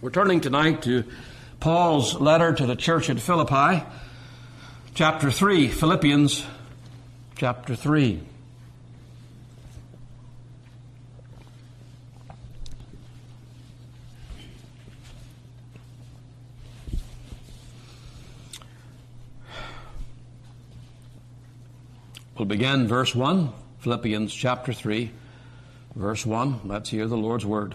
We're turning tonight to Paul's letter to the church at Philippi, chapter 3, Philippians chapter 3. We'll begin verse 1, Philippians chapter 3, verse 1. Let's hear the Lord's word.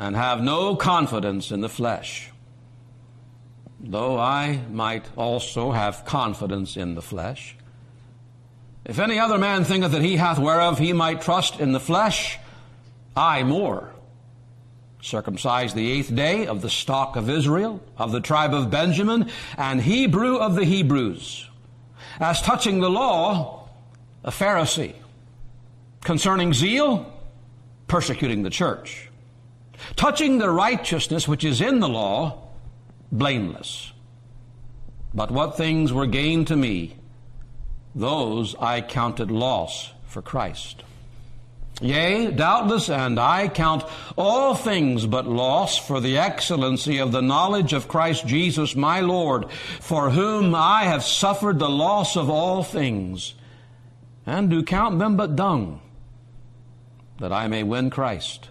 and have no confidence in the flesh. Though I might also have confidence in the flesh. If any other man thinketh that he hath whereof he might trust in the flesh, I more. Circumcised the eighth day of the stock of Israel, of the tribe of Benjamin, and Hebrew of the Hebrews. As touching the law, a Pharisee. Concerning zeal, persecuting the church touching the righteousness which is in the law, blameless. But what things were gained to me, those I counted loss for Christ. Yea, doubtless, and I count all things but loss for the excellency of the knowledge of Christ Jesus my Lord, for whom I have suffered the loss of all things, and do count them but dung, that I may win Christ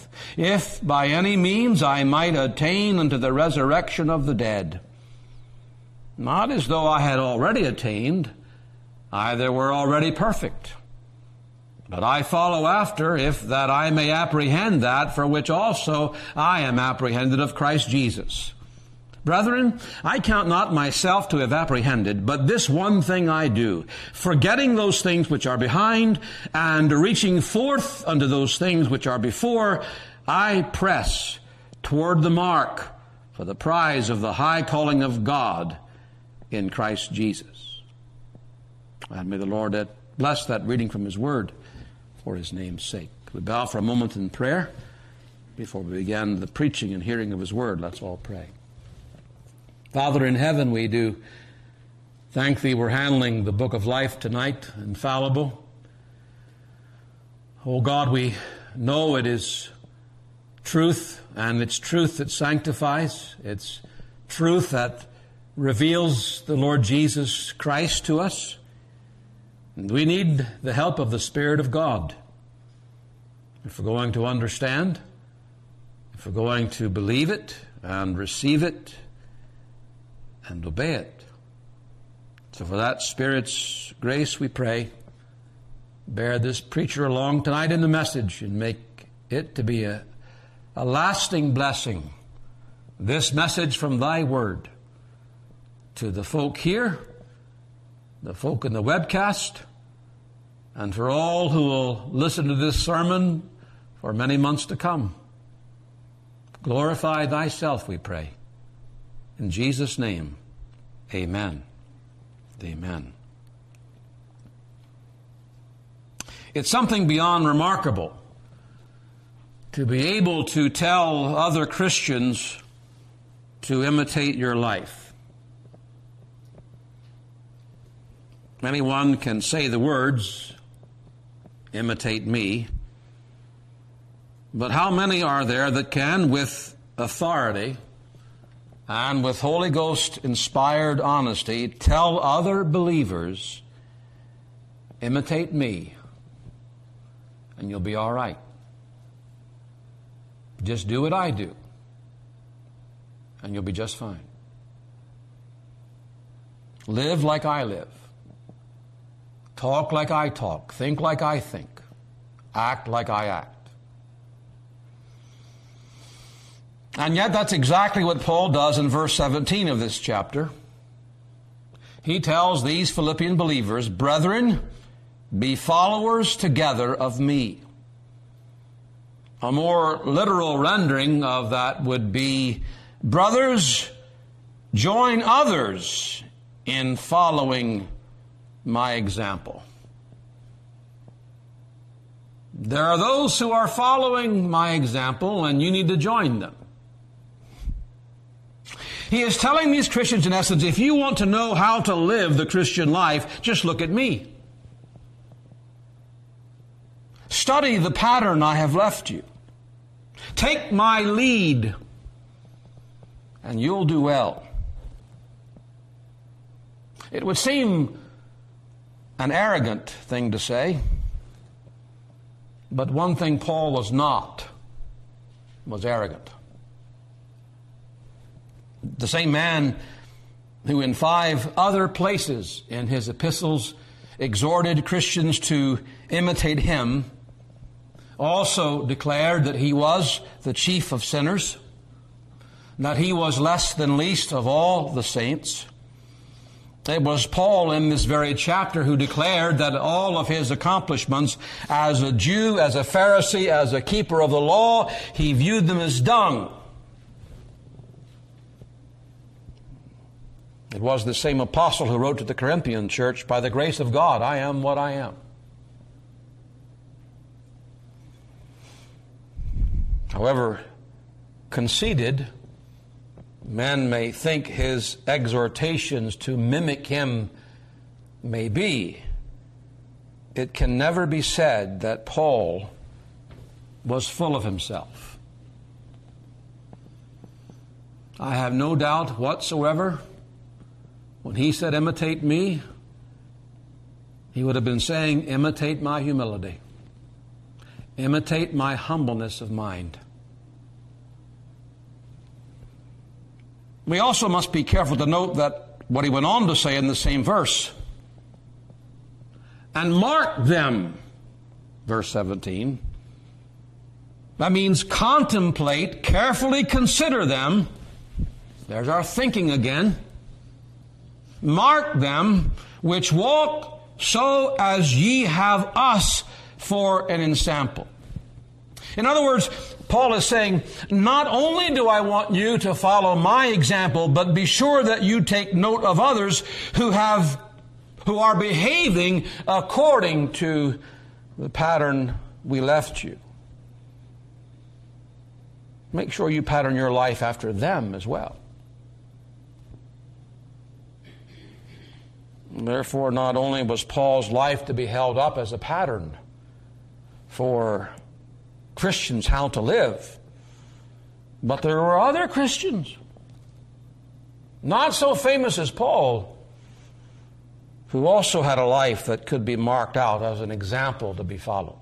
if by any means I might attain unto the resurrection of the dead. Not as though I had already attained, either were already perfect. But I follow after, if that I may apprehend that for which also I am apprehended of Christ Jesus. Brethren, I count not myself to have apprehended, but this one thing I do, forgetting those things which are behind, and reaching forth unto those things which are before, I press toward the mark for the prize of the high calling of God in Christ Jesus. And may the Lord bless that reading from His Word for His name's sake. We bow for a moment in prayer before we begin the preaching and hearing of His Word. Let's all pray. Father in heaven, we do thank Thee we're handling the book of life tonight, infallible. Oh God, we know it is truth, and it's truth that sanctifies. It's truth that reveals the Lord Jesus Christ to us. And we need the help of the Spirit of God. If we're going to understand, if we're going to believe it and receive it and obey it. So for that Spirit's grace we pray. Bear this preacher along tonight in the message and make it to be a a lasting blessing, this message from thy word to the folk here, the folk in the webcast, and for all who will listen to this sermon for many months to come. Glorify thyself, we pray. In Jesus' name, amen. Amen. It's something beyond remarkable to be able to tell other Christians to imitate your life. Anyone can say the words, imitate me, but how many are there that can, with authority and with Holy Ghost inspired honesty, tell other believers, imitate me, and you'll be all right? Just do what I do, and you'll be just fine. live like I live, talk like I talk, think like I think, act like I act. And yet, that's exactly what Paul does in verse 17 of this chapter. He tells these Philippian believers, Brethren, be followers together of me. A more literal rendering of that would be, Brothers, join others in following my example. There are those who are following my example, and you need to join them. He is telling these Christians, in essence, if you want to know how to live the Christian life, just look at me. Study the pattern I have left you. Take my lead, and you'll do well. It would seem an arrogant thing to say, but one thing Paul was not was arrogant. The same man who, in five other places in his epistles, exhorted Christians to imitate him, also declared that he was the chief of sinners, that he was less than least of all the saints. It was Paul in this very chapter who declared that all of his accomplishments as a Jew, as a Pharisee, as a keeper of the law, he viewed them as dung. It was the same apostle who wrote to the Corinthian church, By the grace of God, I am what I am. However, conceited, man may think his exhortations to mimic him may be. It can never be said that Paul was full of himself. I have no doubt whatsoever when he said, imitate me, he would have been saying, imitate my humility, imitate my humbleness of mind. We also must be careful to note that what he went on to say in the same verse, and mark them, verse 17. That means contemplate, carefully consider them. There's our thinking again Mark them which walk so as ye have us for an ensample. In other words, Paul is saying, not only do I want you to follow my example, but be sure that you take note of others who have, who are behaving according to the pattern we left you. Make sure you pattern your life after them as well. Therefore, not only was Paul's life to be held up as a pattern for Christians how to live, but there were other Christians, not so famous as Paul, who also had a life that could be marked out as an example to be followed.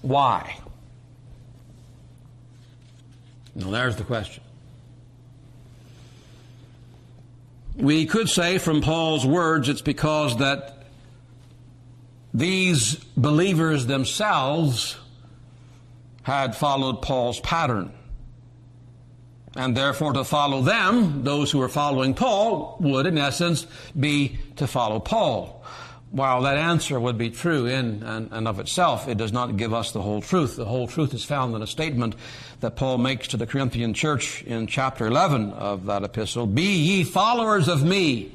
Why? Now, there's the question. We could say from Paul's words it's because that these believers themselves had followed Paul's pattern. And therefore, to follow them, those who were following Paul, would in essence be to follow Paul. While that answer would be true in and, and, of itself, it does not give us the whole truth. The whole truth is found in a statement that Paul makes to the Corinthian church in chapter 11 of that epistle. Be ye followers of me,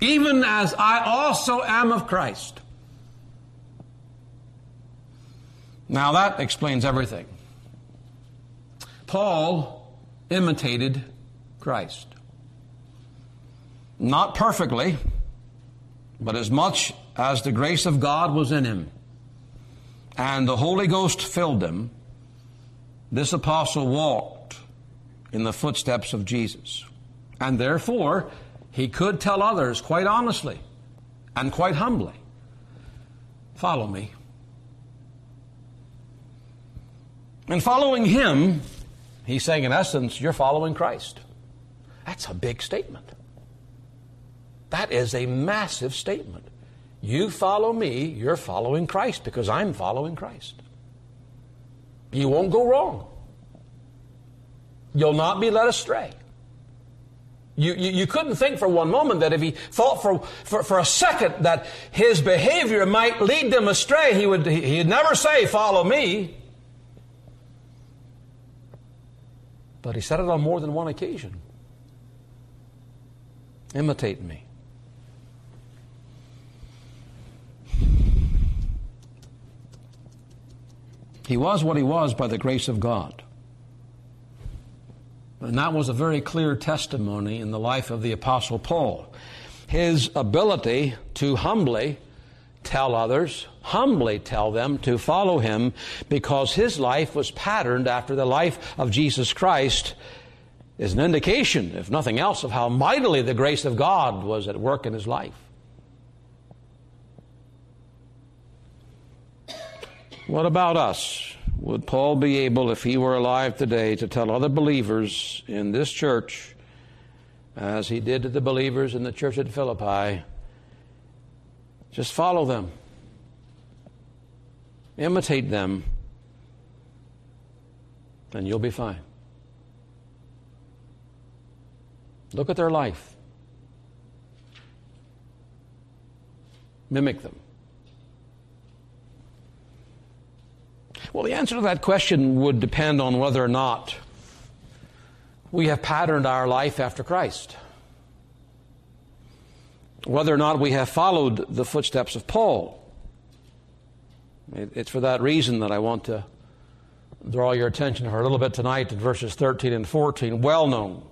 even as I also am of Christ. Now that explains everything. Paul imitated Christ. Not perfectly, but as much as the grace of God was in him and the Holy Ghost filled him, this apostle walked in the footsteps of Jesus. And therefore, he could tell others quite honestly and quite humbly, Follow me. And following him, he's saying, in essence, you're following Christ. That's a big statement. That is a massive statement. You follow me, you're following Christ because I'm following Christ. You won't go wrong. You'll not be led astray. You, you, you, couldn't think for one moment that if he thought for, for, for a second that his behavior might lead them astray, he would he'd never say, Follow me. But he said it on more than one occasion. Imitate me. He was what he was by the grace of God. And that was a very clear testimony in the life of the Apostle Paul. His ability to humbly tell others, humbly tell them to follow him because his life was patterned after the life of Jesus Christ is an indication, if nothing else, of how mightily the grace of God was at work in his life. What about us? Would Paul be able, if he were alive today, to tell other believers in this church, as he did to the believers in the church at Philippi, just follow them, imitate them, and you'll be fine? Look at their life, mimic them. Well, the answer to that question would depend on whether or not we have patterned our life after Christ. Whether or not we have followed the footsteps of Paul. It's for that reason that I want to draw your attention for a little bit tonight to verses 13 and 14. Well known.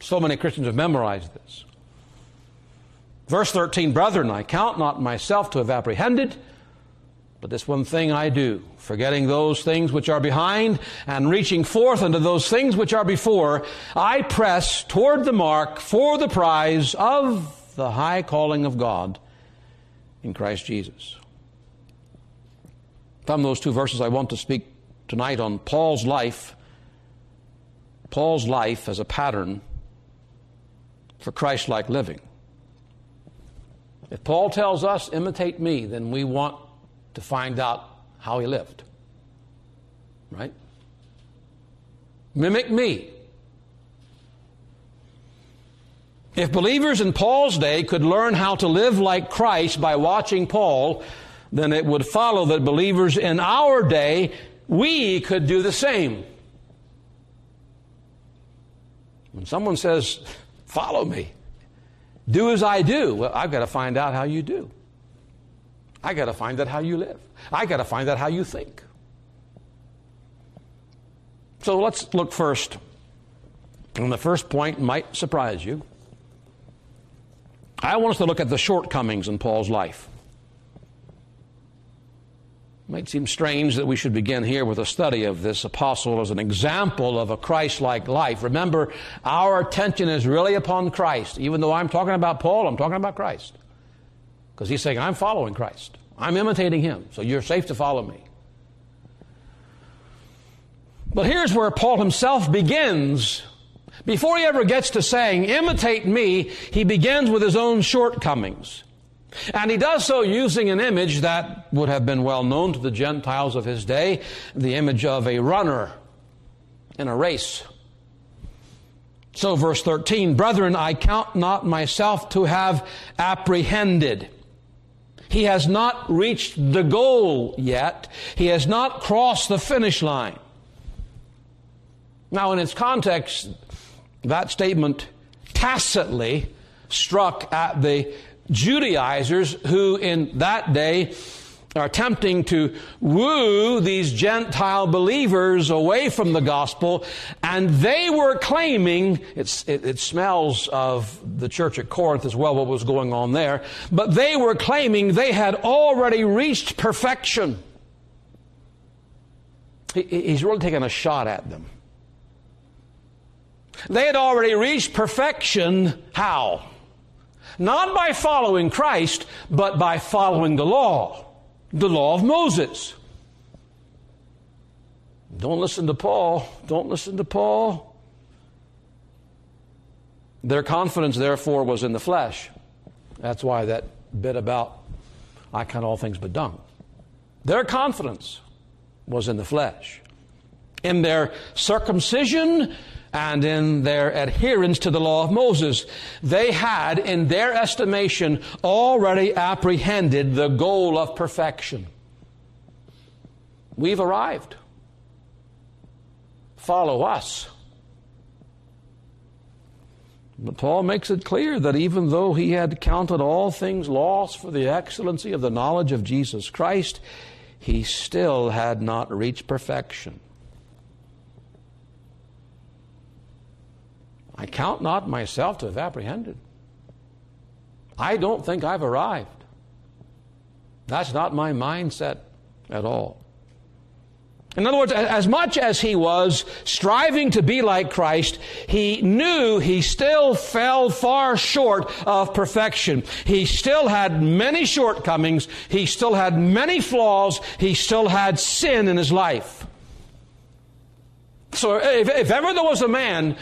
So many Christians have memorized this. Verse 13, Brethren, I count not myself to have apprehended. But this one thing I do, forgetting those things which are behind and reaching forth unto those things which are before, I press toward the mark for the prize of the high calling of God in Christ Jesus. From those two verses, I want to speak tonight on Paul's life, Paul's life as a pattern for Christ like living. If Paul tells us, imitate me, then we want to find out how he lived. Right? Mimic me. If believers in Paul's day could learn how to live like Christ by watching Paul, then it would follow that believers in our day, we could do the same. When someone says, Follow me, do as I do, well, I've got to find out how you do. I got to find out how you live. I got to find out how you think. So let's look first. And the first point might surprise you. I want us to look at the shortcomings in Paul's life. It might seem strange that we should begin here with a study of this apostle as an example of a Christ like life. Remember, our attention is really upon Christ. Even though I'm talking about Paul, I'm talking about Christ. Because he's saying, I'm following Christ. I'm imitating him, so you're safe to follow me. But here's where Paul himself begins. Before he ever gets to saying, imitate me, he begins with his own shortcomings. And he does so using an image that would have been well known to the Gentiles of his day the image of a runner in a race. So, verse 13, Brethren, I count not myself to have apprehended. He has not reached the goal yet. He has not crossed the finish line. Now, in its context, that statement tacitly struck at the Judaizers who in that day are attempting to woo these Gentile believers away from the gospel, and they were claiming, it, it, smells of the church at Corinth as well, what was going on there, but they were claiming they had already reached perfection. He, he's really taking a shot at them. They had already reached perfection. How? Not by following Christ, but by following the law the law of Moses. Don't listen to Paul. Don't listen to Paul. Their confidence, therefore, was in the flesh. That's why that bit about, I count all things but dung. Their confidence was in the flesh. In their circumcision and in their adherence to the law of Moses, they had, in their estimation, already apprehended the goal of perfection. We've arrived. Follow us. But Paul makes it clear that even though he had counted all things lost for the excellency of the knowledge of Jesus Christ, he still had not reached perfection. I count not myself to have apprehended. I don't think I've arrived. That's not my mindset at all. In other words, as much as he was striving to be like Christ, he knew he still fell far short of perfection. He still had many shortcomings. He still had many flaws. He still had sin in his life. So if, if ever there was a man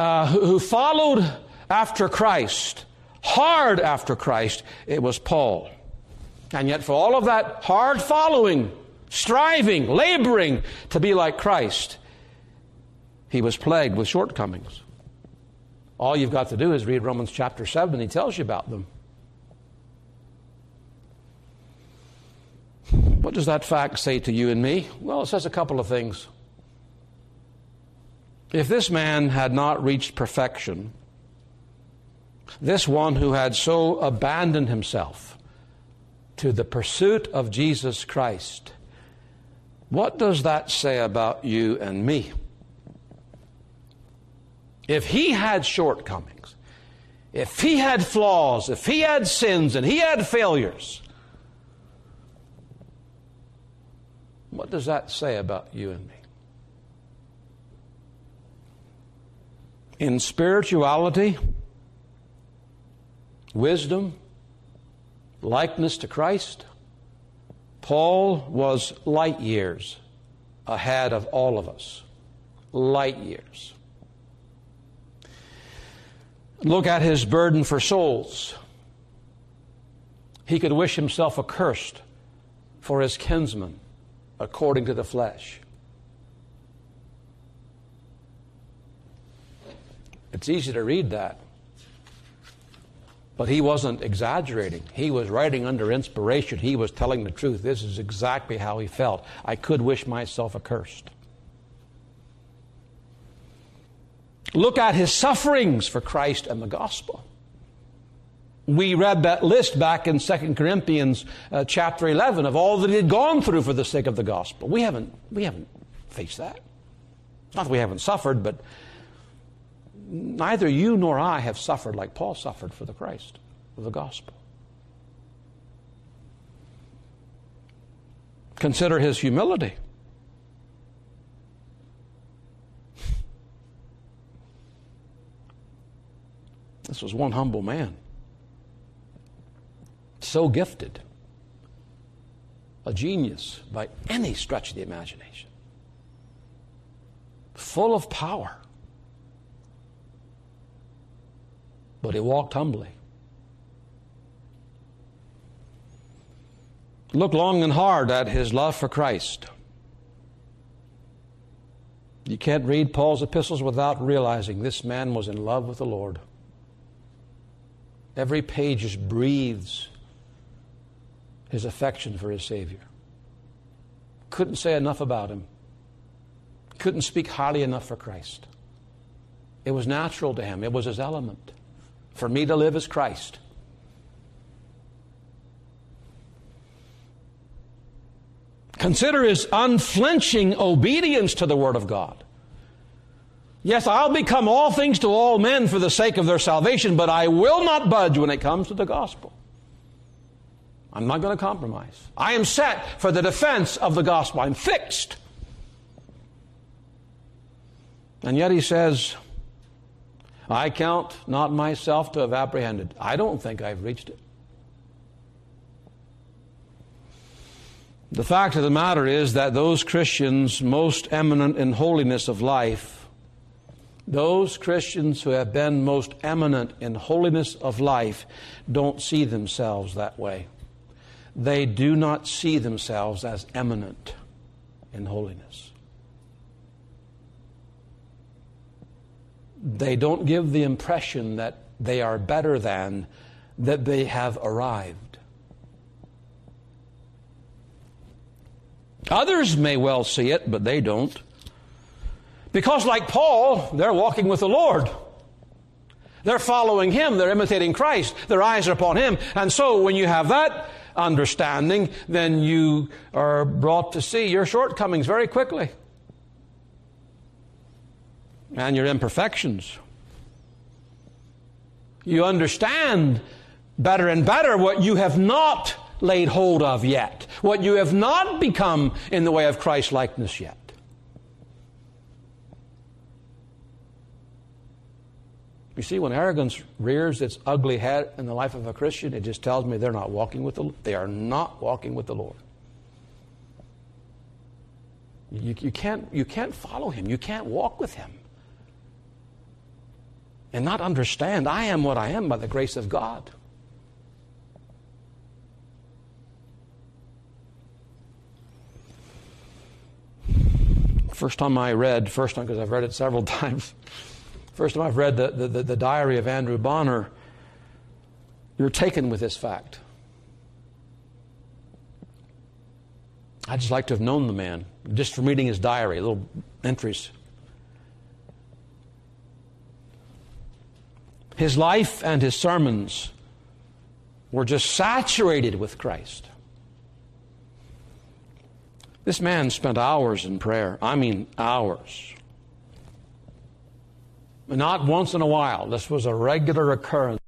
uh, who, who followed after Christ, hard after Christ, it was Paul. And yet for all of that hard following, striving, laboring to be like Christ, he was plagued with shortcomings. All you've got to do is read Romans chapter 7, and he tells you about them. What does that fact say to you and me? Well, it says a couple of things. If this man had not reached perfection, this one who had so abandoned himself to the pursuit of Jesus Christ, what does that say about you and me? If he had shortcomings, if he had flaws, if he had sins and he had failures, what does that say about you and me? In spirituality, wisdom, likeness to Christ, Paul was light years ahead of all of us. Light years. Look at his burden for souls. He could wish himself accursed for his kinsmen according to the flesh. It's easy to read that. But he wasn't exaggerating. He was writing under inspiration. He was telling the truth. This is exactly how he felt. I could wish myself accursed. Look at his sufferings for Christ and the gospel. We read that list back in 2 Corinthians uh, chapter 11 of all that he had gone through for the sake of the gospel. We haven't, we haven't faced that. Not that we haven't suffered, but neither you nor I have suffered like Paul suffered for the Christ, for the gospel. Consider his humility. This was one humble man. So gifted. A genius by any stretch of the imagination. Full of power. But he walked humbly. Look long and hard at his love for Christ. You can't read Paul's epistles without realizing this man was in love with the Lord. Every page just breathes his affection for his Savior. Couldn't say enough about him. Couldn't speak highly enough for Christ. It was natural to him, it was his element. For me to live as Christ. Consider his unflinching obedience to the Word of God. Yes, I'll become all things to all men for the sake of their salvation, but I will not budge when it comes to the gospel. I'm not going to compromise. I am set for the defense of the gospel. I'm fixed. And yet he says, I count not myself to have apprehended. I don't think I've reached it. The fact of the matter is that those Christians most eminent in holiness of life, Those Christians who have been most eminent in holiness of life don't see themselves that way. They do not see themselves as eminent in holiness. They don't give the impression that they are better than, that they have arrived. Others may well see it, but they don't. Because, like Paul, they're walking with the Lord. They're following Him. They're imitating Christ. Their eyes are upon Him. And so, when you have that understanding, then you are brought to see your shortcomings very quickly and your imperfections. You understand better and better what you have not laid hold of yet, what you have not become in the way of Christ likeness yet. You see, when arrogance rears its ugly head in the life of a Christian, it just tells me they're not walking with the they are not walking with the Lord. You, you, can't, you can't follow him. You can't walk with him. And not understand I am what I am by the grace of God. First time I read, first time because I've read it several times. First time I've read the, the, the diary of Andrew Bonar, you're taken with this fact. I'd just like to have known the man, just from reading his diary, little entries. His life and his sermons were just saturated with Christ. This man spent hours in prayer. I mean, hours. Not once in a while. This was a regular occurrence.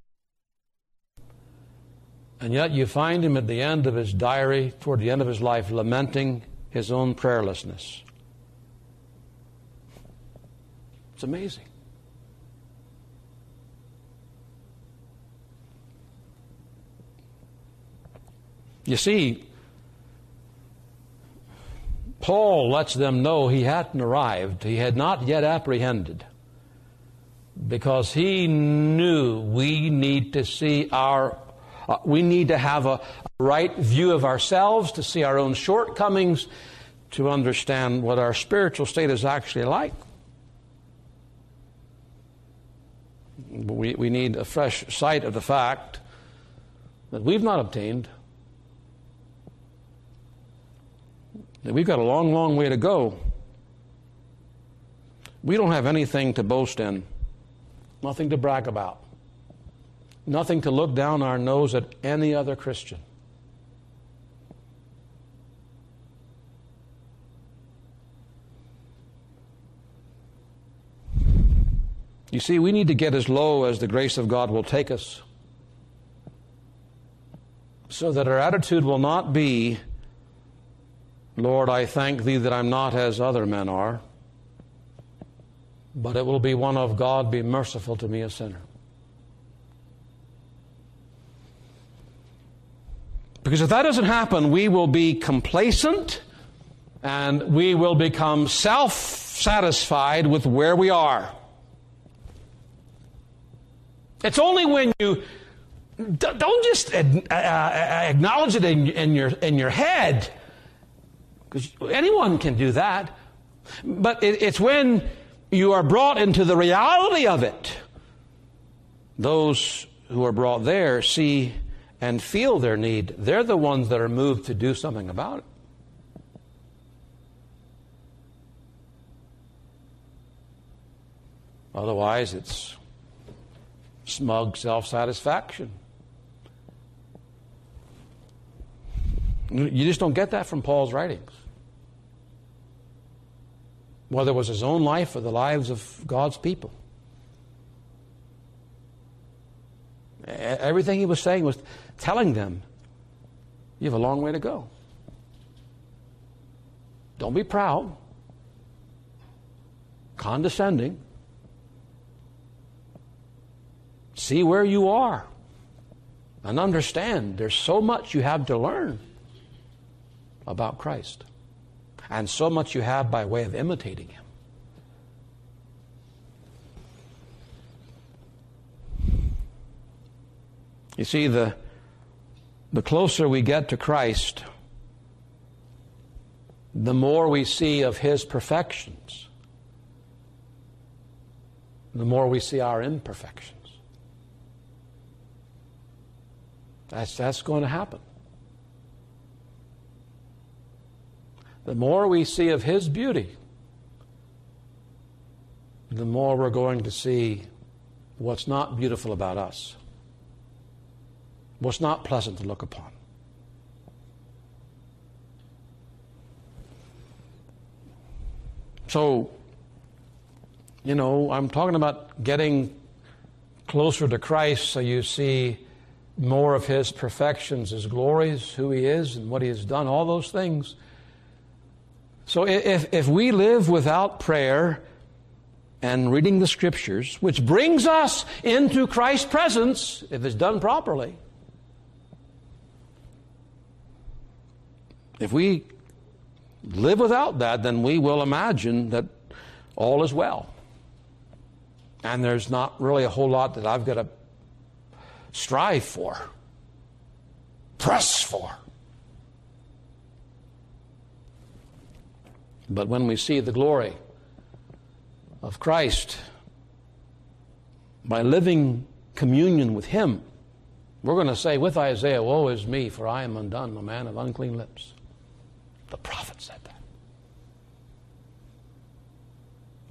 And yet you find him at the end of his diary, toward the end of his life, lamenting his own prayerlessness. It's amazing. You see, Paul lets them know he hadn't arrived, he had not yet apprehended. Because he knew we need to see our uh, we need to have a right view of ourselves to see our own shortcomings to understand what our spiritual state is actually like. We, we need a fresh sight of the fact that we've not obtained that we've got a long long way to go we don't have anything to boast in Nothing to brag about. Nothing to look down our nose at any other Christian. You see, we need to get as low as the grace of God will take us so that our attitude will not be, Lord, I thank thee that I'm not as other men are but it will be one of God, be merciful to me, a sinner. Because if that doesn't happen, we will be complacent and we will become self satisfied with where we are. It's only when you don't just uh, uh, acknowledge it in your, in your head, because anyone can do that, but it's when you are brought into the reality of it. Those who are brought there see and feel their need. They're the ones that are moved to do something about it. Otherwise, it's smug self satisfaction. You just don't get that from Paul's writings whether it was his own life or the lives of God's people. Everything he was saying was telling them, you have a long way to go. Don't be proud, condescending. See where you are and understand there's so much you have to learn about Christ and so much you have by way of imitating him. You see, the, the closer we get to Christ, the more we see of his perfections, the more we see our imperfections. That's, that's going to happen. The more we see of His beauty, the more we're going to see what's not beautiful about us, what's not pleasant to look upon. So, you know, I'm talking about getting closer to Christ so you see more of His perfections, His glories, who He is, and what He has done, all those things. So if, if we live without prayer and reading the Scriptures, which brings us into Christ's presence, if it's done properly, if we live without that, then we will imagine that all is well. And there's not really a whole lot that I've got to strive for, press for. But when we see the glory of Christ by living communion with Him, we're going to say with Isaiah, Woe is me, for I am undone, a man of unclean lips. The prophet said that.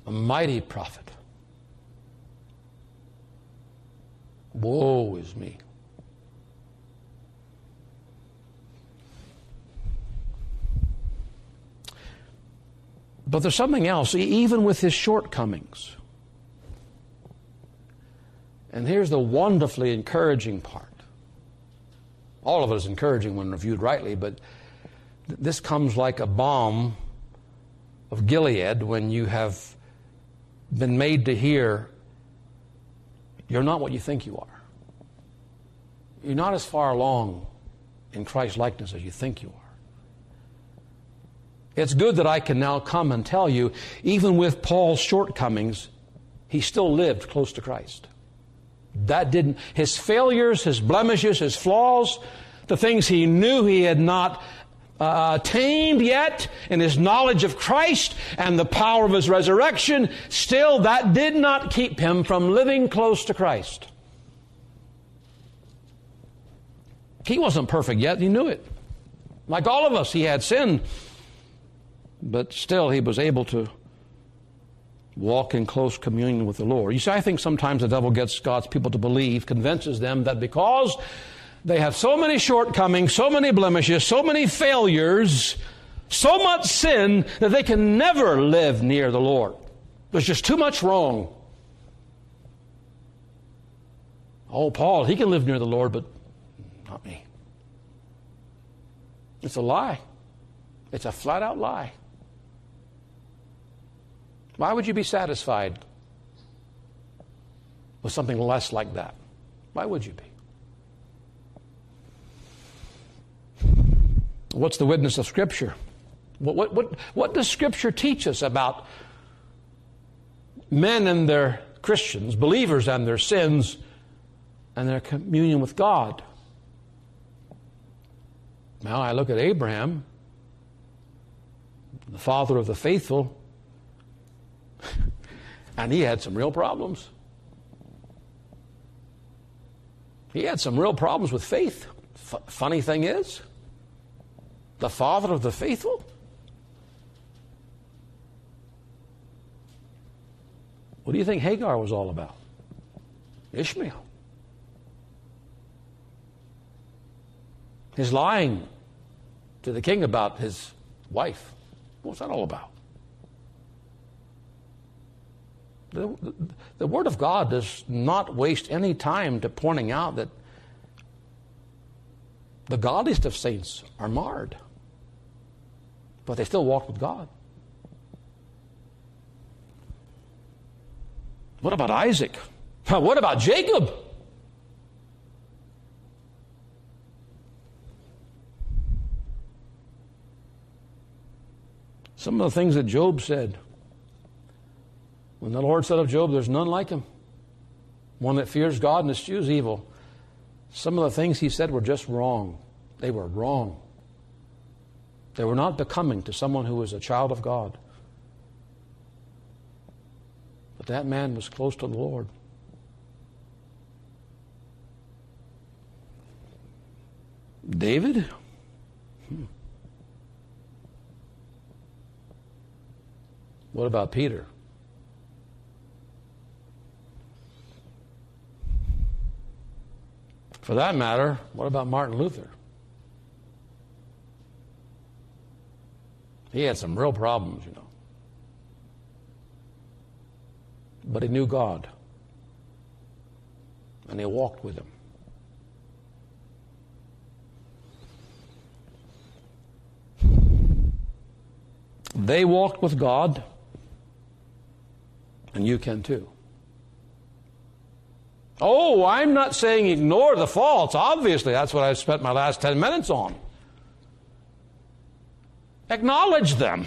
A mighty prophet. Woe is me. But there's something else, even with his shortcomings. And here's the wonderfully encouraging part. All of it is encouraging when reviewed rightly, but this comes like a balm of Gilead when you have been made to hear you're not what you think you are. You're not as far along in Christ's likeness as you think you are. It's good that I can now come and tell you, even with Paul's shortcomings, he still lived close to Christ. That didn't, his failures, his blemishes, his flaws, the things he knew he had not uh, attained yet in his knowledge of Christ and the power of his resurrection, still that did not keep him from living close to Christ. He wasn't perfect yet, he knew it. Like all of us, he had sin but still he was able to walk in close communion with the Lord. You see, I think sometimes the devil gets God's people to believe, convinces them that because they have so many shortcomings, so many blemishes, so many failures, so much sin, that they can never live near the Lord. There's just too much wrong. Oh, Paul, he can live near the Lord, but not me. It's a lie. It's a flat out lie. Why would you be satisfied with something less like that? Why would you be? What's the witness of Scripture? What, what, what, what does Scripture teach us about men and their Christians, believers and their sins, and their communion with God? Now I look at Abraham, the father of the faithful, and he had some real problems. He had some real problems with faith. F- funny thing is, the father of the faithful. What do you think Hagar was all about? Ishmael. His lying to the king about his wife. What's that all about? The, the, Word of God does not waste any time to pointing out that the godliest of saints are marred, but they still walk with God. What about Isaac? What about Jacob? Some of the things that Job said. When the Lord said of Job, There's none like him, one that fears God and eschews evil. Some of the things he said were just wrong. They were wrong. They were not becoming to someone who was a child of God. But that man was close to the Lord. David? Hmm. What about Peter? For that matter, what about Martin Luther? He had some real problems, you know. But he knew God. And he walked with him. They walked with God, and you can too. Oh, I'm not saying ignore the faults. Obviously, that's what I spent my last 10 minutes on. Acknowledge them.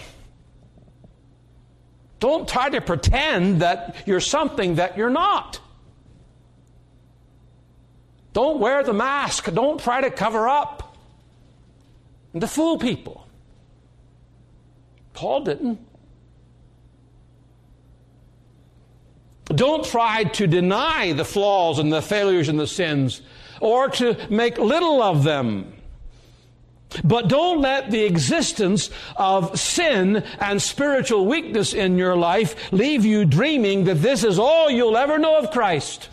Don't try to pretend that you're something that you're not. Don't wear the mask. Don't try to cover up and to fool people. Paul didn't. Don't try to deny the flaws and the failures and the sins or to make little of them. But don't let the existence of sin and spiritual weakness in your life leave you dreaming that this is all you'll ever know of Christ.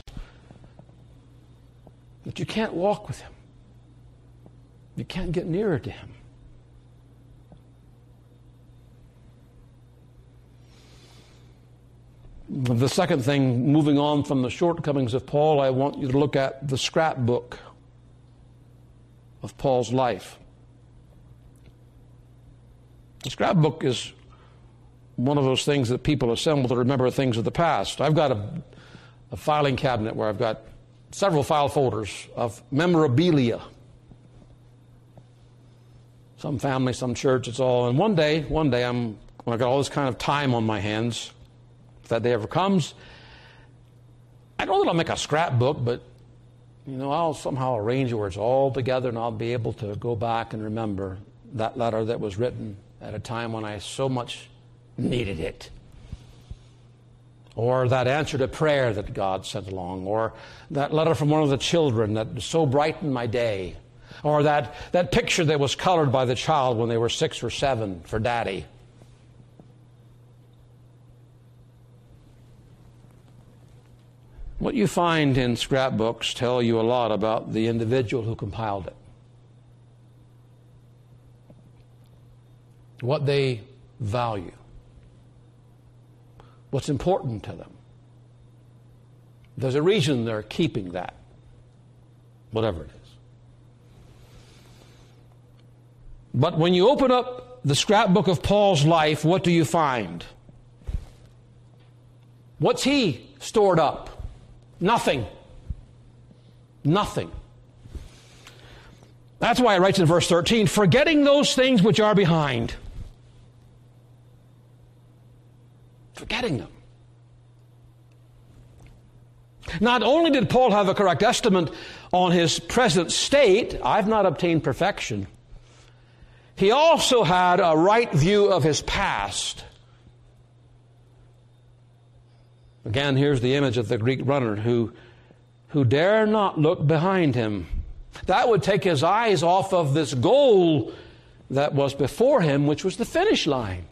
That you can't walk with Him. You can't get nearer to Him. The second thing, moving on from the shortcomings of Paul, I want you to look at the scrapbook of Paul's life. The scrapbook is one of those things that people assemble to remember things of the past. I've got a, a filing cabinet where I've got several file folders of memorabilia. Some family, some church, it's all. And one day, one day, I'm when I got all this kind of time on my hands that day ever comes. I don't know that I'll make a scrapbook, but you know, I'll somehow arrange where it's all together and I'll be able to go back and remember that letter that was written at a time when I so much needed it. Or that answer to prayer that God sent along, or that letter from one of the children that so brightened my day, or that, that picture that was colored by the child when they were six or seven for daddy. What you find in scrapbooks tell you a lot about the individual who compiled it. What they value. What's important to them. There's a reason they're keeping that, whatever it is. But when you open up the scrapbook of Paul's life, what do you find? What's he stored up? Nothing. Nothing. That's why it writes in verse 13 forgetting those things which are behind. Forgetting them. Not only did Paul have a correct estimate on his present state, I've not obtained perfection, he also had a right view of his past. Again, here's the image of the Greek runner who, who dare not look behind him. That would take his eyes off of this goal that was before him, which was the finish line.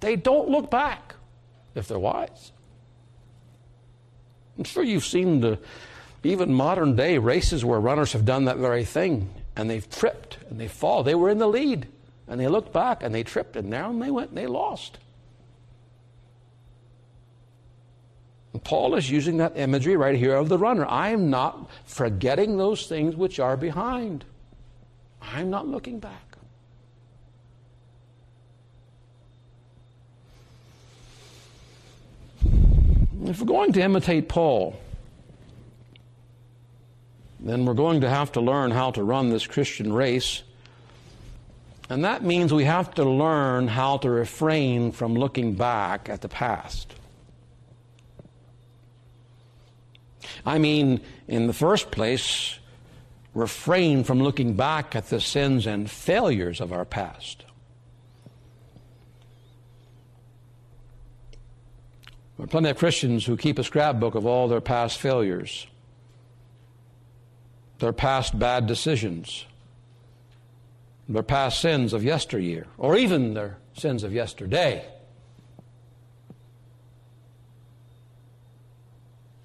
They don't look back if they're wise. I'm sure you've seen the even modern day races where runners have done that very thing and they've tripped and they fall. They were in the lead and they looked back and they tripped and down they went and they lost. Paul is using that imagery right here of the runner. I am not forgetting those things which are behind. I'm not looking back. If we're going to imitate Paul, then we're going to have to learn how to run this Christian race. And that means we have to learn how to refrain from looking back at the past. I mean, in the first place, refrain from looking back at the sins and failures of our past. There are plenty of Christians who keep a scrapbook of all their past failures, their past bad decisions, their past sins of yesteryear, or even their sins of yesterday.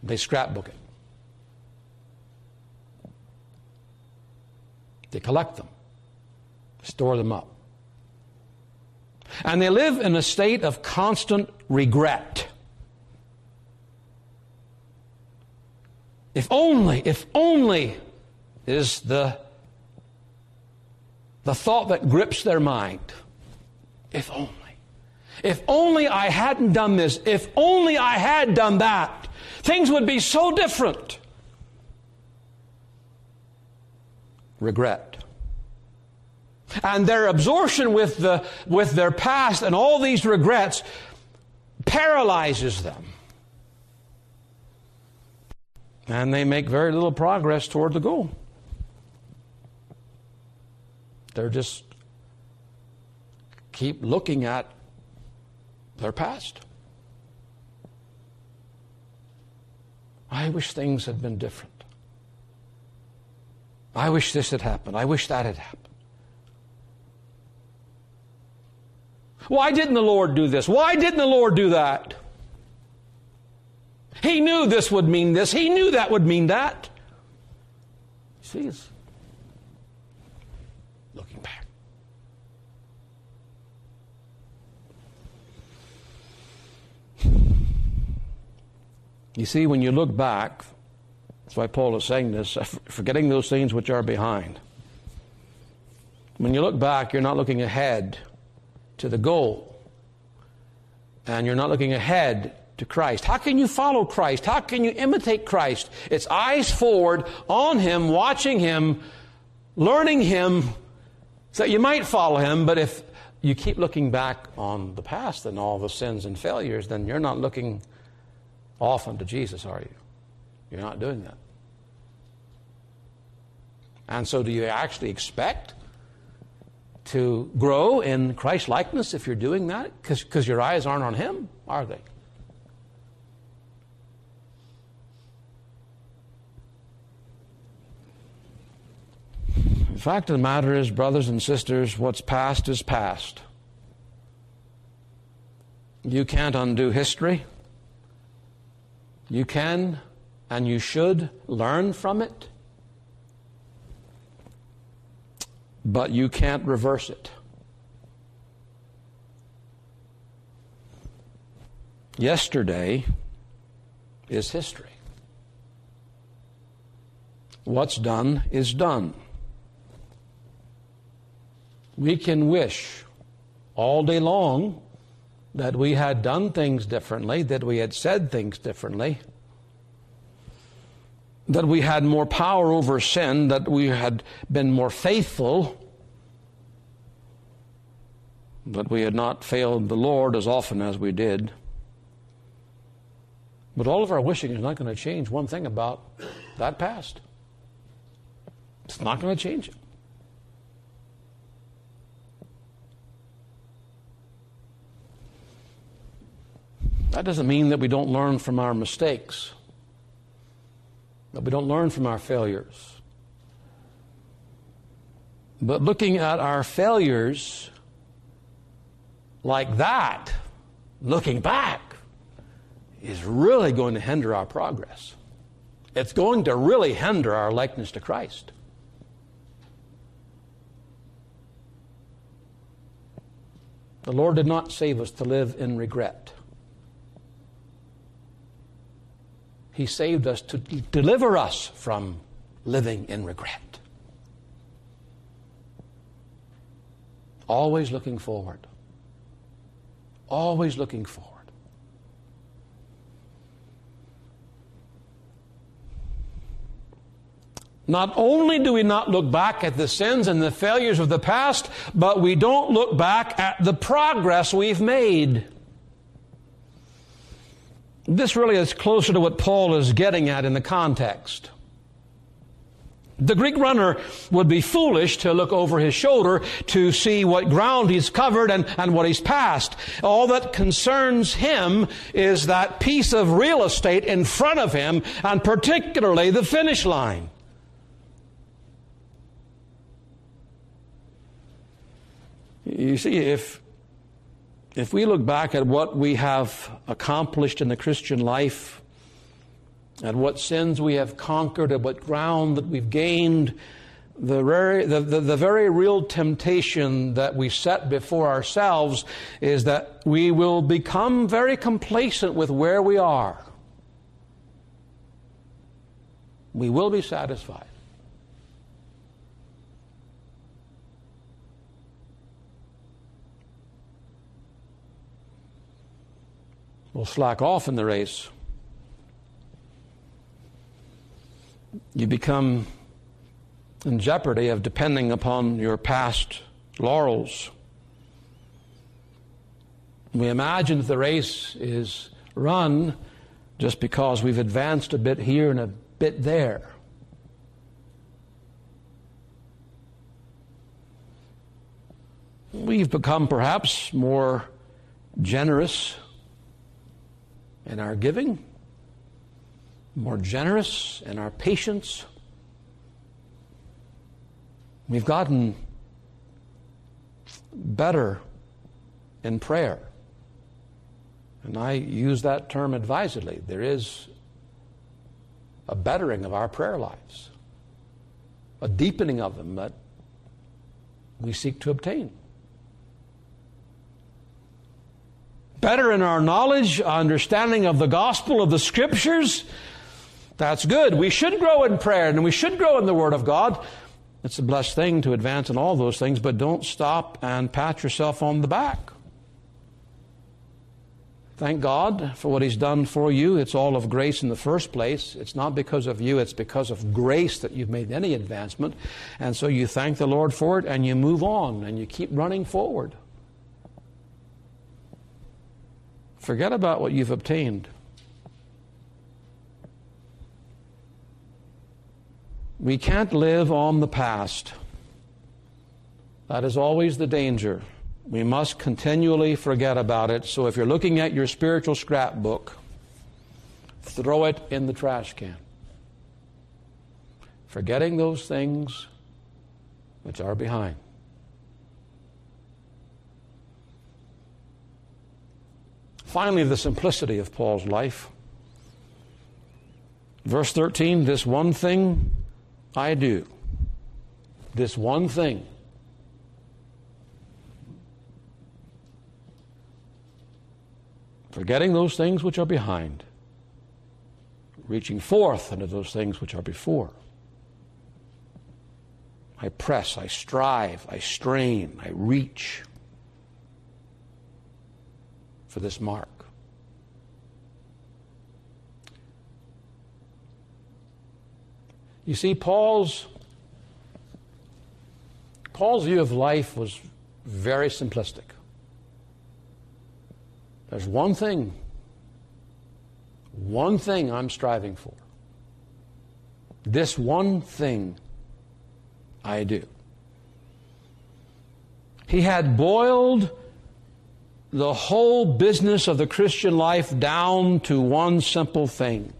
They scrapbook it. They collect them, store them up. And they live in a state of constant regret. If only, if only is the, the thought that grips their mind. If only. If only I hadn't done this. If only I had done that. Things would be so different. Regret. And their absorption with, the, with their past and all these regrets paralyzes them. And they make very little progress toward the goal. They're just keep looking at their past. I wish things had been different. I wish this had happened. I wish that had happened. Why didn't the Lord do this? Why didn't the Lord do that? He knew this would mean this. He knew that would mean that. See, it's looking back. You see, when you look back, that's why Paul is saying this, forgetting those things which are behind. When you look back, you're not looking ahead to the goal. And you're not looking ahead to Christ. How can you follow Christ? How can you imitate Christ? It's eyes forward on Him, watching Him, learning Him, so that you might follow Him. But if you keep looking back on the past and all the sins and failures, then you're not looking often to Jesus, are you? You're not doing that. And so, do you actually expect to grow in Christ likeness if you're doing that? Because your eyes aren't on Him, are they? The fact of the matter is, brothers and sisters, what's past is past. You can't undo history. You can and you should learn from it, but you can't reverse it. Yesterday is history. What's done is done. We can wish all day long that we had done things differently, that we had said things differently, that we had more power over sin, that we had been more faithful, that we had not failed the Lord as often as we did. But all of our wishing is not going to change one thing about that past. It's not going to change it. That doesn't mean that we don't learn from our mistakes, that we don't learn from our failures. But looking at our failures like that, looking back, is really going to hinder our progress. It's going to really hinder our likeness to Christ. The Lord did not save us to live in regret. He saved us to deliver us from living in regret. Always looking forward. Always looking forward. Not only do we not look back at the sins and the failures of the past, but we don't look back at the progress we've made. This really is closer to what Paul is getting at in the context. The Greek runner would be foolish to look over his shoulder to see what ground he's covered and, and what he's passed. All that concerns him is that piece of real estate in front of him, and particularly the finish line. You see, if, if we look back at what we have accomplished in the Christian life, at what sins we have conquered, at what ground that we've gained, the very, the, the, the, very real temptation that we set before ourselves is that we will become very complacent with where we are. We will be satisfied. We'll slack off in the race. you become in jeopardy of depending upon your past laurels. We imagine that the race is run just because we've advanced a bit here and a bit there. We've become perhaps more generous in our giving more generous in our patience. We've gotten better in prayer. And I use that term advisedly. There is a bettering of our prayer lives, a deepening of them that we seek to obtain. Better in our knowledge, understanding of the gospel of the scriptures, that's good. We should grow in prayer and we should grow in the Word of God. It's a blessed thing to advance in all those things, but don't stop and pat yourself on the back. Thank God for what He's done for you. It's all of grace in the first place. It's not because of you, it's because of grace that you've made any advancement. And so you thank the Lord for it and you move on and you keep running forward. Forget about what you've obtained. We can't live on the past. That is always the danger. We must continually forget about it. So if you're looking at your spiritual scrapbook, throw it in the trash can. Forgetting those things which are behind. Finally, the simplicity of Paul's life. Verse 13 this one thing I do this one thing. Forgetting those things which are behind, reaching forth into those things which are before. I press, I strive, I strain, I reach for this mark. You see, Paul's, Paul's view of life was very simplistic. There's one thing, one thing I'm striving for. This one thing I do. He had boiled the whole business of the Christian life down to one simple thing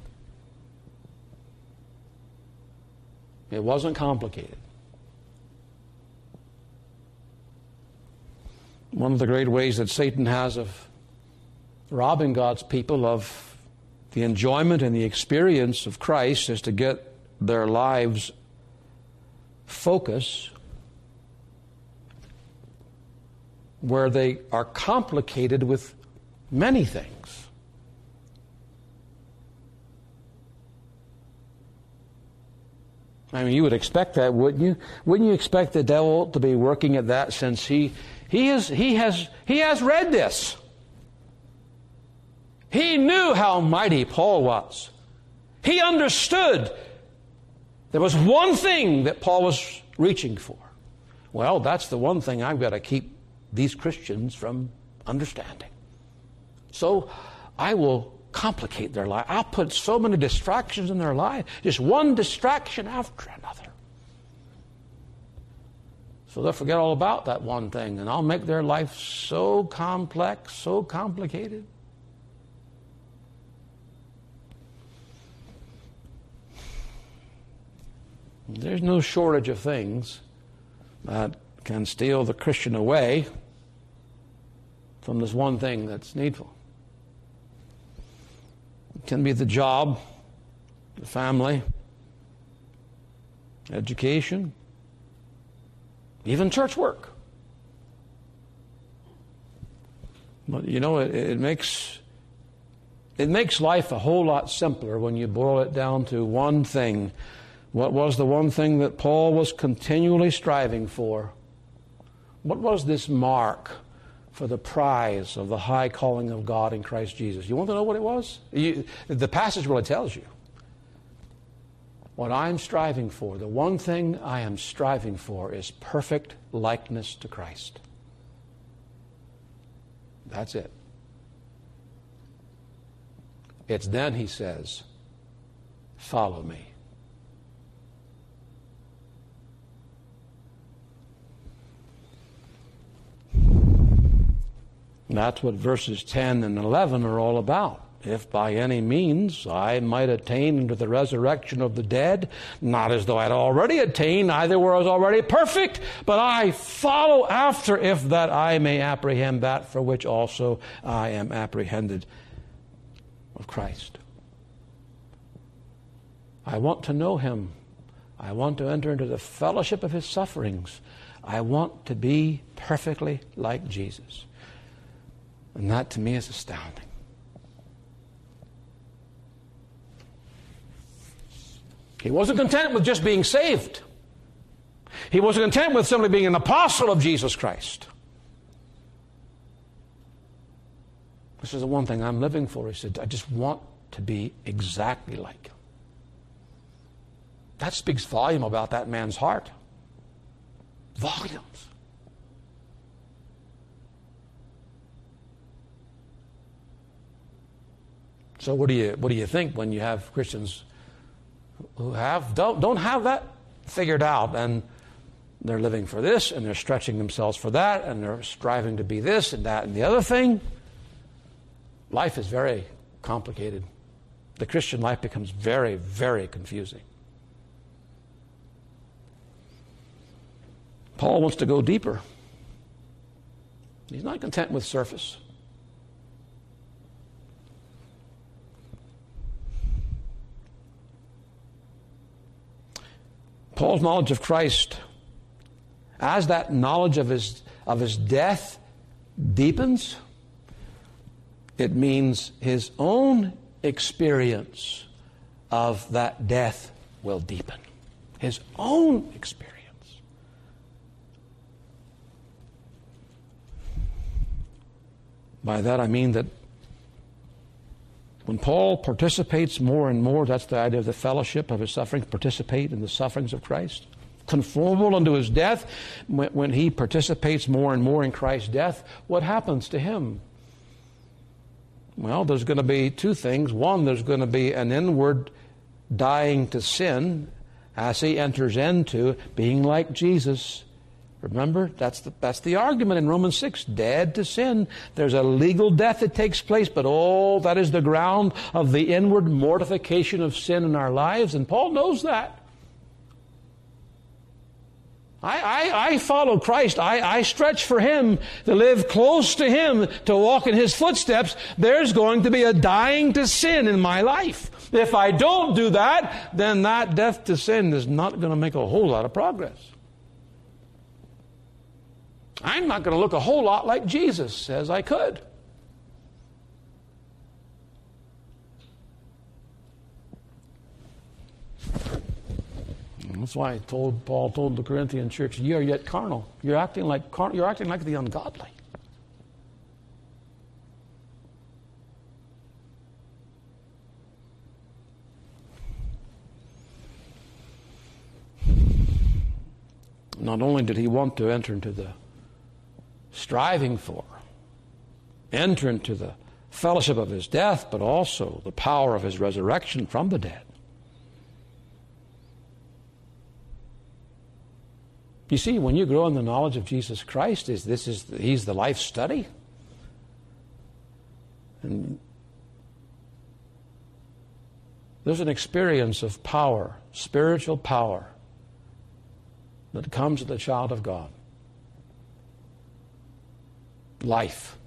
It wasn't complicated. One of the great ways that Satan has of robbing God's people of the enjoyment and the experience of Christ is to get their lives focus where they are complicated with many things. I mean, you would expect that, wouldn't you? Wouldn't you expect the devil to be working at that since he, he, is, he, has, he has read this? He knew how mighty Paul was. He understood there was one thing that Paul was reaching for. Well, that's the one thing I've got to keep these Christians from understanding. So I will complicate their life. I'll put so many distractions in their life, just one distraction after another. So they'll forget all about that one thing, and I'll make their life so complex, so complicated. There's no shortage of things that can steal the Christian away from this one thing that's needful. It can be the job, the family, education, even church work. But you know, it, it, makes it makes life a whole lot simpler when you boil it down to one thing. What was the one thing that Paul was continually striving for? What was this mark for the prize of the high calling of God in Christ Jesus? You want to know what it was? You, the passage really tells you. What I'm striving for, the one thing I am striving for, is perfect likeness to Christ. That's it. It's then, he says, follow me. That's what verses 10 and 11 are all about if by any means I might attain unto the resurrection of the dead, not as though I had already attained, either were I already perfect, but I follow after, if that I may apprehend that for which also I am apprehended of Christ. I want to know him. I want to enter into the fellowship of his sufferings. I want to be perfectly like Jesus. And that to me is astounding. He wasn't content with just being saved. He wasn't content with simply being an apostle of Jesus Christ. This is the one thing I'm living for. He said, I just want to be exactly like him. That speaks volume about that man's heart. Volumes. So what do you what do you think when you have Christians who have don't, don't have that figured out and they're living for this and they're stretching themselves for that and they're striving to be this and that and the other thing? Life is very complicated. The christian life becomes very very confusing. Paul wants to go deeper. He's not content with surface Paul's knowledge of Christ, as that knowledge of his, of his death deepens, it means his own experience of that death will deepen. His own experience. By that I mean that when Paul participates more and more, that's the idea of the fellowship of his suffering, participate in the sufferings of Christ. Conformable unto his death, when he participates more and more in Christ's death, what happens to him? Well, there's going to be two things. One, there's going to be an inward dying to sin as he enters into being like Jesus Remember, that's the, that's the argument in Romans 6. Dead to sin. There's a legal death that takes place, but oh, that is the ground of the inward mortification of sin in our lives, and Paul knows that. I, I, I follow Christ. I, I stretch for Him to live close to Him, to walk in His footsteps. There's going to be a dying to sin in my life. If I don't do that, then that death to sin is not going to make a whole lot of progress. I'm not going to look a whole lot like Jesus as I could. That's why told, Paul told the Corinthian church, "You are yet carnal. You're acting like car- you're acting like the ungodly." Not only did he want to enter into the striving for, enter into the fellowship of his death, but also the power of his resurrection from the dead. You see, when you grow in the knowledge of Jesus Christ, is this is He's the life study. And there's an experience of power, spiritual power, that comes to the child of God. Life.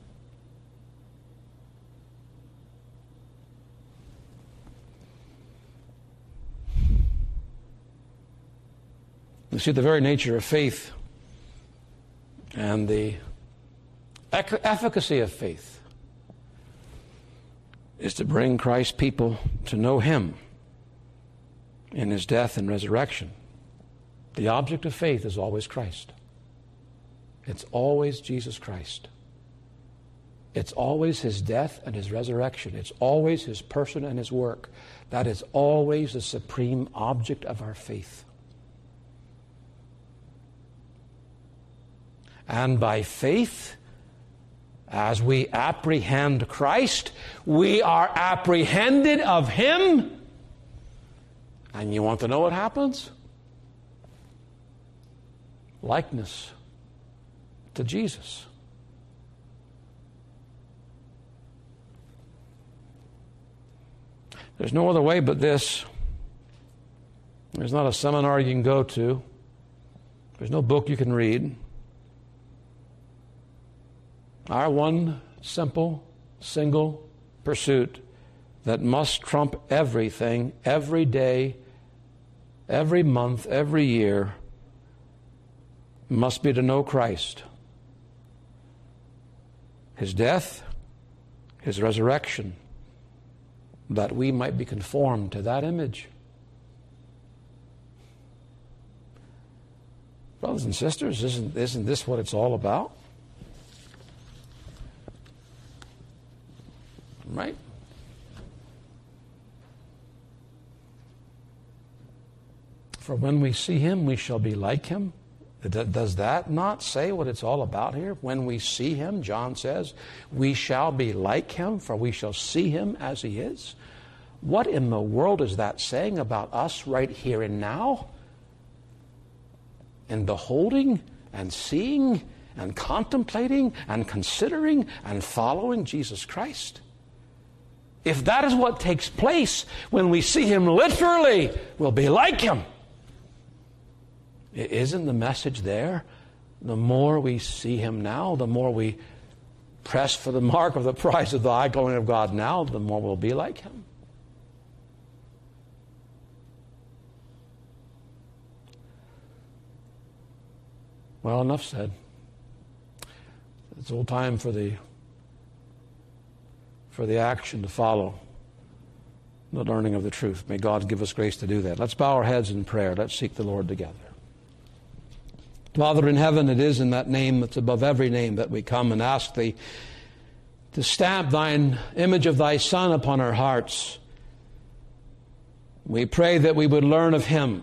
You see, the very nature of faith and the efficacy of faith is to bring Christ's people to know Him in His death and resurrection. The object of faith is always Christ. It's always Jesus Christ. It's always His death and His resurrection. It's always His person and His work. That is always the supreme object of our faith. And by faith, as we apprehend Christ, we are apprehended of Him. And you want to know what happens? Likeness to Jesus. There's no other way but this. There's not a seminar you can go to. There's no book you can read. Our one simple, single pursuit that must trump everything, every day, every month, every year, must be to know Christ. His death, His resurrection, that we might be conformed to that image. Brothers and sisters, isn't, isn't this what it's all about? Right? For when we see him, we shall be like him. Does that not say what it's all about here? When we see him, John says, we shall be like him, for we shall see him as he is. What in the world is that saying about us right here and now? And beholding and seeing and contemplating and considering and following Jesus Christ? If that is what takes place when we see him literally, we'll be like him. Isn't the message there? The more we see him now, the more we press for the mark of the prize of the high going of God now, the more we'll be like him. Well, enough said. It's all time for the for the action to follow the learning of the truth. May God give us grace to do that. Let's bow our heads in prayer. Let's seek the Lord together. Father in heaven, it is in that name that's above every name that we come and ask thee to stamp thine image of thy Son upon our hearts. We pray that we would learn of him.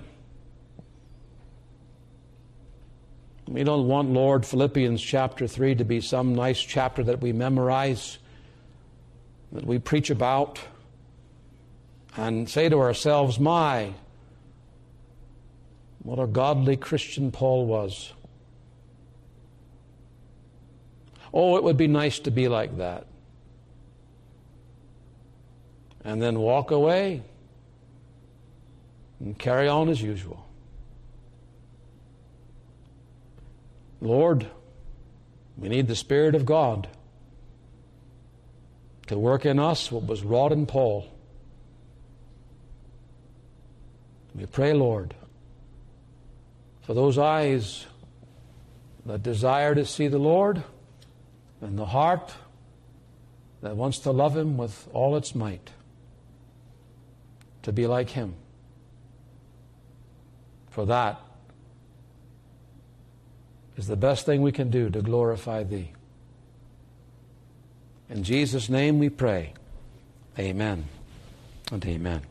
We don't want, Lord, Philippians chapter 3 to be some nice chapter that we memorize that we preach about and say to ourselves, My, what a godly Christian Paul was. Oh, it would be nice to be like that. And then walk away and carry on as usual. Lord, we need the Spirit of God to work in us what was wrought in Paul. We pray, Lord, for those eyes that desire to see the Lord and the heart that wants to love Him with all its might, to be like Him. For that is the best thing we can do to glorify Thee. In Jesus' name we pray. Amen and amen.